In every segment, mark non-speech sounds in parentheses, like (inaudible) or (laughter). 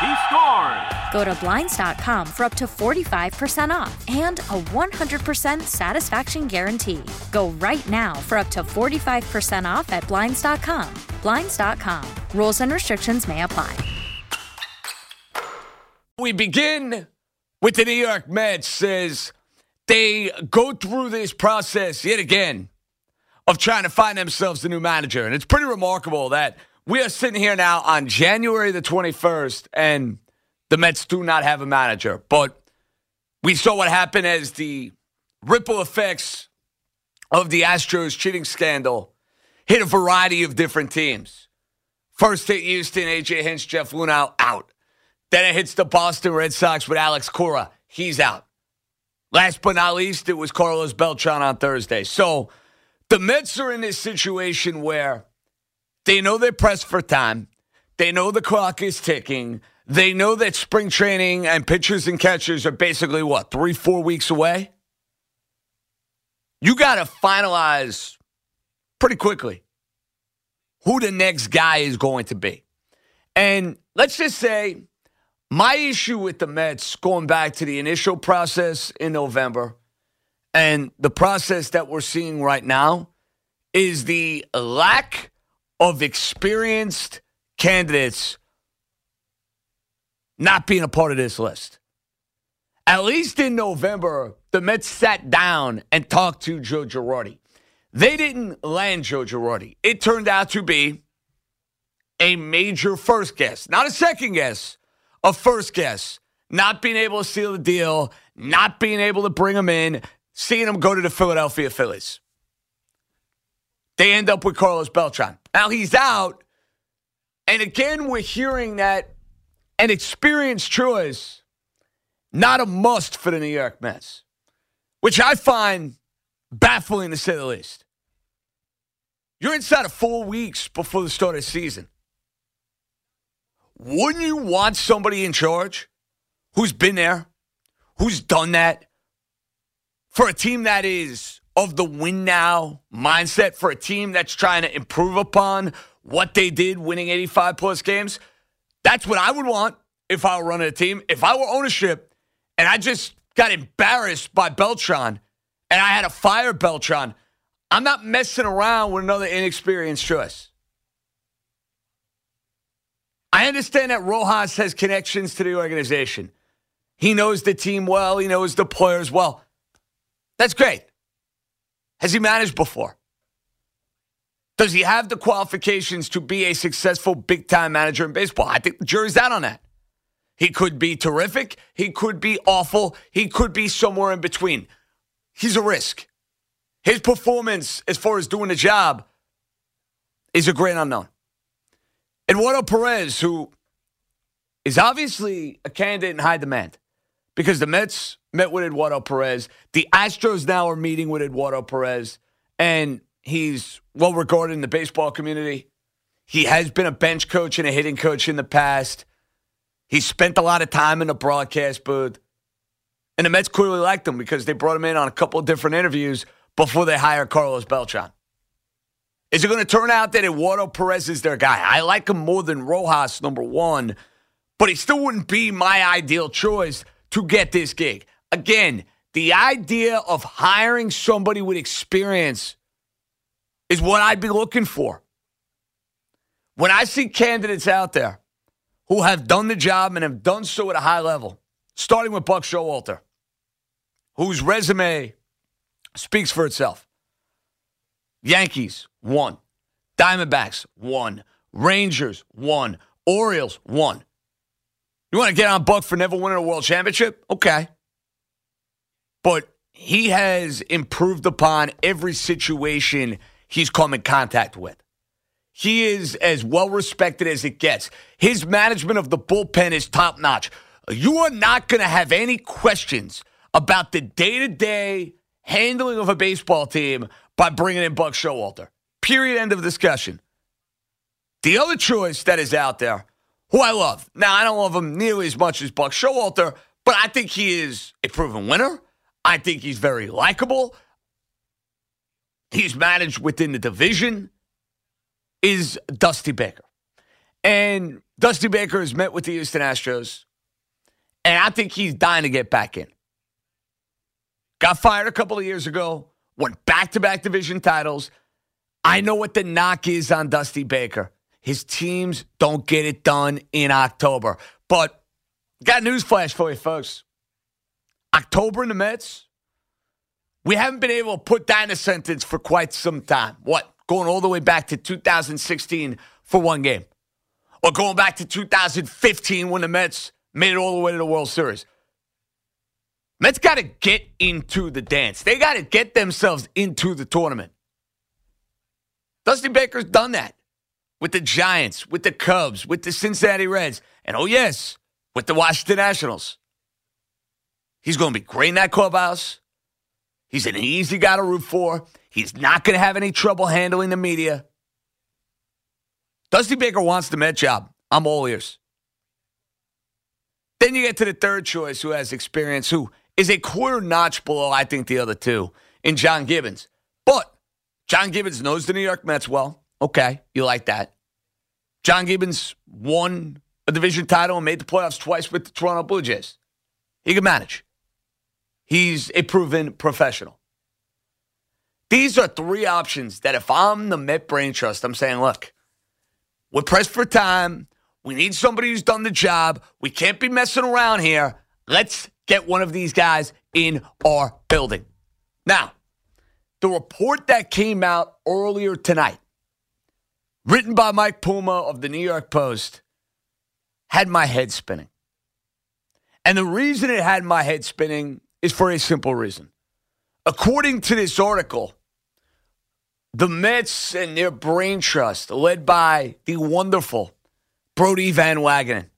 He scores. Go to Blinds.com for up to 45% off and a 100% satisfaction guarantee. Go right now for up to 45% off at Blinds.com. Blinds.com. Rules and restrictions may apply. We begin with the New York Mets as they go through this process yet again of trying to find themselves a new manager. And it's pretty remarkable that we are sitting here now on January the 21st and the Mets do not have a manager. But we saw what happened as the ripple effects of the Astros cheating scandal hit a variety of different teams. First hit Houston, AJ Hinch, Jeff Luhnow out. Then it hits the Boston Red Sox with Alex Cora. He's out. Last but not least, it was Carlos Beltran on Thursday. So the Mets are in this situation where they know they're pressed for time. They know the clock is ticking. They know that spring training and pitchers and catchers are basically what, three, four weeks away? You got to finalize pretty quickly who the next guy is going to be. And let's just say my issue with the Mets, going back to the initial process in November and the process that we're seeing right now, is the lack of experienced candidates not being a part of this list. At least in November, the Mets sat down and talked to Joe Girardi. They didn't land Joe Girardi. It turned out to be a major first guess, not a second guess, a first guess. Not being able to seal the deal, not being able to bring him in, seeing him go to the Philadelphia Phillies. They end up with Carlos Beltran. Now he's out. And again, we're hearing that an experienced choice, not a must for the New York Mets, which I find baffling to say the least. You're inside of four weeks before the start of the season. Wouldn't you want somebody in charge who's been there, who's done that for a team that is of the win now mindset, for a team that's trying to improve upon what they did winning 85 plus games? That's what I would want if I were running a team. If I were ownership and I just got embarrassed by Beltran and I had to fire Beltran, I'm not messing around with another inexperienced choice. I understand that Rojas has connections to the organization. He knows the team well, he knows the players well. That's great. Has he managed before? Does he have the qualifications to be a successful big time manager in baseball? I think the jury's out on that. He could be terrific. He could be awful. He could be somewhere in between. He's a risk. His performance, as far as doing the job, is a great unknown. Eduardo Perez, who is obviously a candidate in high demand because the Mets met with Eduardo Perez. The Astros now are meeting with Eduardo Perez, and he's well regarded in the baseball community. He has been a bench coach and a hitting coach in the past. He spent a lot of time in the broadcast booth. And the Mets clearly liked him because they brought him in on a couple of different interviews before they hired Carlos Beltran. Is it going to turn out that Eduardo Perez is their guy? I like him more than Rojas, number one, but he still wouldn't be my ideal choice to get this gig. Again, the idea of hiring somebody with experience is what I'd be looking for. When I see candidates out there who have done the job and have done so at a high level, starting with Buck Showalter, whose resume speaks for itself. Yankees, one. Diamondbacks, one. Rangers, one. Orioles, one. You want to get on Buck for never winning a world championship? Okay. But he has improved upon every situation he's come in contact with. He is as well respected as it gets. His management of the bullpen is top notch. You are not going to have any questions about the day to day handling of a baseball team by bringing in Buck Showalter. Period. End of discussion. The other choice that is out there, who I love. Now, I don't love him nearly as much as Buck Showalter, but I think he is a proven winner. I think he's very likable. He's managed within the division. Is Dusty Baker. And Dusty Baker has met with the Houston Astros, and I think he's dying to get back in. Got fired a couple of years ago, went back to back division titles. I know what the knock is on Dusty Baker. His teams don't get it done in October. But got news flash for you, folks. October in the Mets, we haven't been able to put that in a sentence for quite some time. What? Going all the way back to 2016 for one game. Or going back to 2015 when the Mets made it all the way to the World Series. Mets got to get into the dance. They got to get themselves into the tournament. Dusty Baker's done that with the Giants, with the Cubs, with the Cincinnati Reds, and oh, yes, with the Washington Nationals. He's going to be great in that clubhouse. He's an easy guy to root for. He's not going to have any trouble handling the media. Dusty Baker wants the Met job. I'm all ears. Then you get to the third choice who has experience, who is a quarter notch below, I think, the other two in John Gibbons. But John Gibbons knows the New York Mets well. Okay, you like that. John Gibbons won a division title and made the playoffs twice with the Toronto Blue Jays. He can manage. He's a proven professional. These are three options that if I'm the Met Brain Trust, I'm saying, look, we're pressed for time. We need somebody who's done the job. We can't be messing around here. Let's get one of these guys in our building. Now, the report that came out earlier tonight, written by Mike Puma of the New York Post, had my head spinning. And the reason it had my head spinning is for a simple reason. According to this article, the Mets and their brain trust, led by the wonderful Brodie Van Wagenen,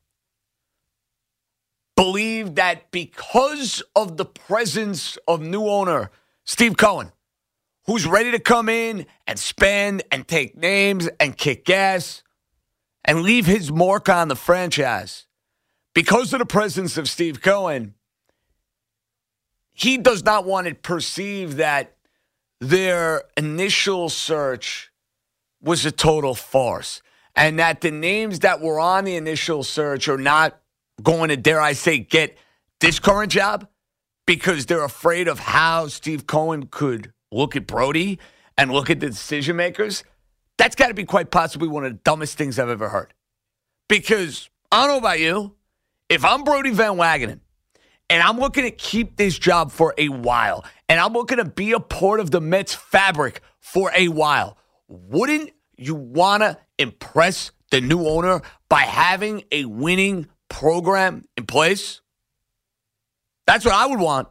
believe that because of the presence of new owner Steve Cohen, who's ready to come in and spend and take names and kick ass and leave his mark on the franchise, because of the presence of Steve Cohen, he does not want to perceive that their initial search was a total farce and that the names that were on the initial search are not going to, dare I say, get this current job because they're afraid of how Steve Cohen could look at Brodie and look at the decision makers. That's got to be quite possibly one of the dumbest things I've ever heard. Because I don't know about you, if I'm Brodie Van Wagenen and I'm looking to keep this job for a while, and I'm looking to be a part of the Mets fabric for a while, wouldn't you want to impress the new owner by having a winning program in place? That's what I would want.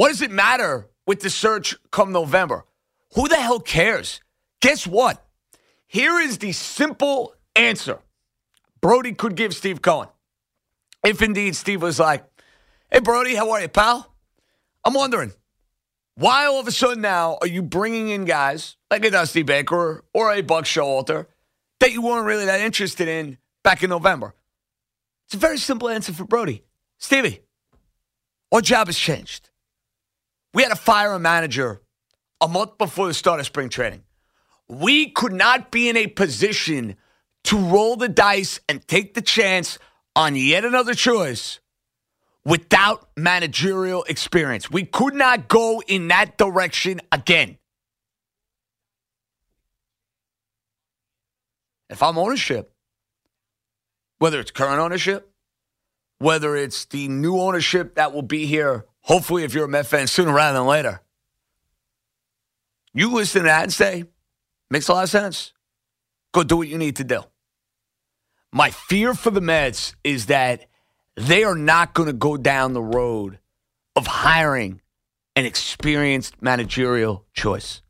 What does it matter with the search come November? Who the hell cares? Guess what? Here is the simple answer Brodie could give Steve Cohen. If indeed Steve was like, hey, Brodie, how are you, pal? I'm wondering, why all of a sudden now are you bringing in guys like a Dusty Baker or a Buck Showalter that you weren't really that interested in back in November? It's a very simple answer for Brodie. Stevie, our job has changed. We had to fire a manager a month before the start of spring training. We could not be in a position to roll the dice and take the chance on yet another choice without managerial experience. We could not go in that direction again. If I'm ownership, whether it's current ownership, whether it's the new ownership that will be here, hopefully, if you're a Met fan, sooner rather than later, you listen to that and say, makes a lot of sense. Go do what you need to do. My fear for the Mets is that they are not going to go down the road of hiring an experienced managerial choice.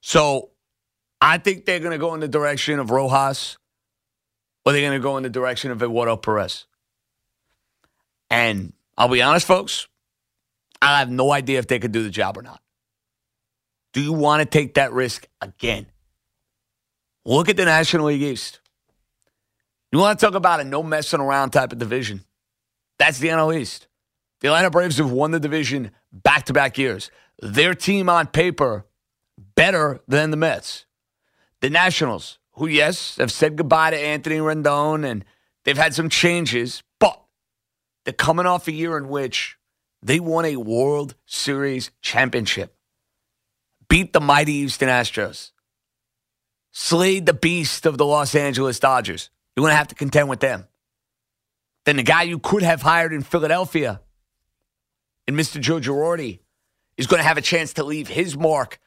So I think they're going to go in the direction of Rojas or they're going to go in the direction of Eduardo Perez. And I'll be honest, folks, I have no idea if they could do the job or not. Do you want to take that risk again? Look at the National League East. You want to talk about a no messing around type of division? That's the NL East. The Atlanta Braves have won the division back to back years. Their team on paper better than the Mets. The Nationals, who, yes, have said goodbye to Anthony Rendon and they've had some changes, but they're coming off a year in which they won a World Series championship, beat the mighty Houston Astros, slayed the beast of the Los Angeles Dodgers. You're going to have to contend with them. Then the guy you could have hired in Philadelphia, and Mr. Joe Girardi, is going to have a chance to leave his mark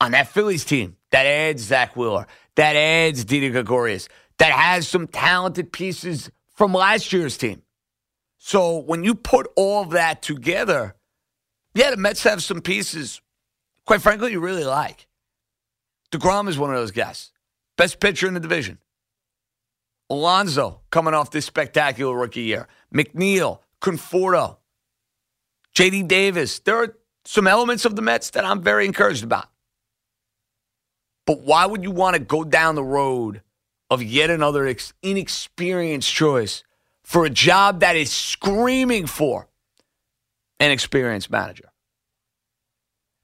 on that Phillies team that adds Zack Wheeler, that adds Didi Gregorius, that has some talented pieces from last year's team. So when you put all that together, yeah, the Mets have some pieces, quite frankly, you really like. DeGrom is one of those guys. Best pitcher in the division. Alonso coming off this spectacular rookie year. McNeil, Conforto, JD Davis. There are some elements of the Mets that I'm very encouraged about. But why would you want to go down the road of yet another ex- inexperienced choice for a job that is screaming for an experienced manager?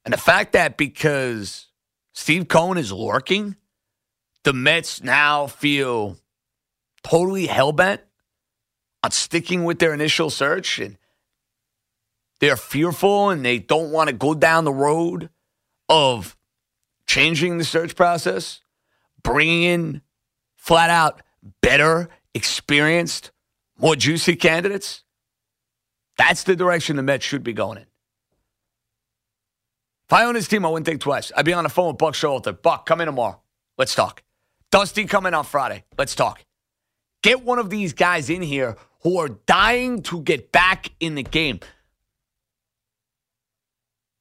And the fact that because Steve Cohen is lurking, the Mets now feel totally hell bent on sticking with their initial search and they're fearful and they don't want to go down the road of changing the search process, bringing in flat out better, experienced, more juicy candidates. That's the direction the Mets should be going in. If I own this team, I wouldn't think twice. I'd be on the phone with Buck Showalter. Buck, come in tomorrow. Let's talk. Dusty, come in on Friday. Let's talk. Get one of these guys in here who are dying to get back in the game.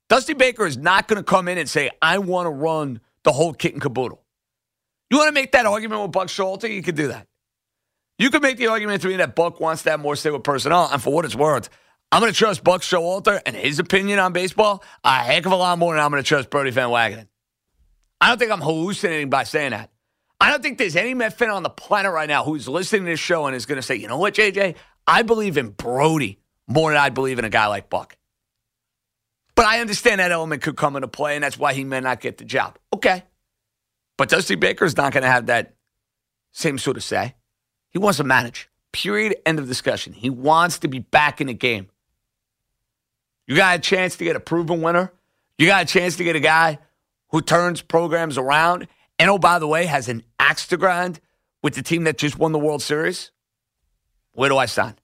Dusty Baker is not going to come in and say, I want to run the whole kit and caboodle. You want to make that argument with Buck Showalter? You can do that. You can make the argument to me that Buck wants to have more say with personnel, and for what it's worth, I'm going to trust Buck Showalter and his opinion on baseball a heck of a lot more than I'm going to trust Brodie Van Wagenen. I don't think I'm hallucinating by saying that. I don't think there's any Met fan on the planet right now who's listening to this show and is going to say, you know what, JJ? I believe in Brodie more than I believe in a guy like Buck. But I understand that element could come into play, and that's why he may not get the job. Okay. But Dusty Baker's not going to have that same sort of say. He wants to manage. Period. End of discussion. He wants to be back in the game. You got a chance to get a proven winner. You got a chance to get a guy who turns programs around. And oh, by the way, has an axe to grind with the team that just won the World Series. Where do I stand?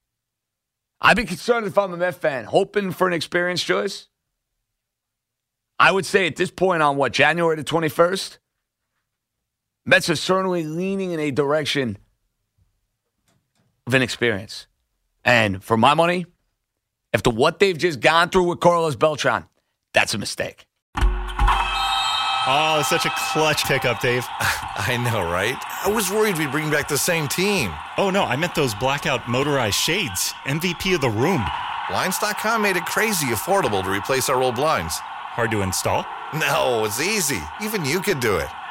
I'd be concerned if I'm a Met fan, hoping for an experienced choice. I would say at this point on what, January the 21st, Mets are certainly leaning in a direction of inexperience. And for my money, after what they've just gone through with Carlos Beltran, that's a mistake. Oh, such a clutch pickup, Dave. (laughs) I know, right? I was worried we'd bring back the same team. Oh, no, I meant those blackout motorized shades. MVP of the room. Blinds.com made it crazy affordable to replace our old blinds. Hard to install? No, it's easy. Even you could do it.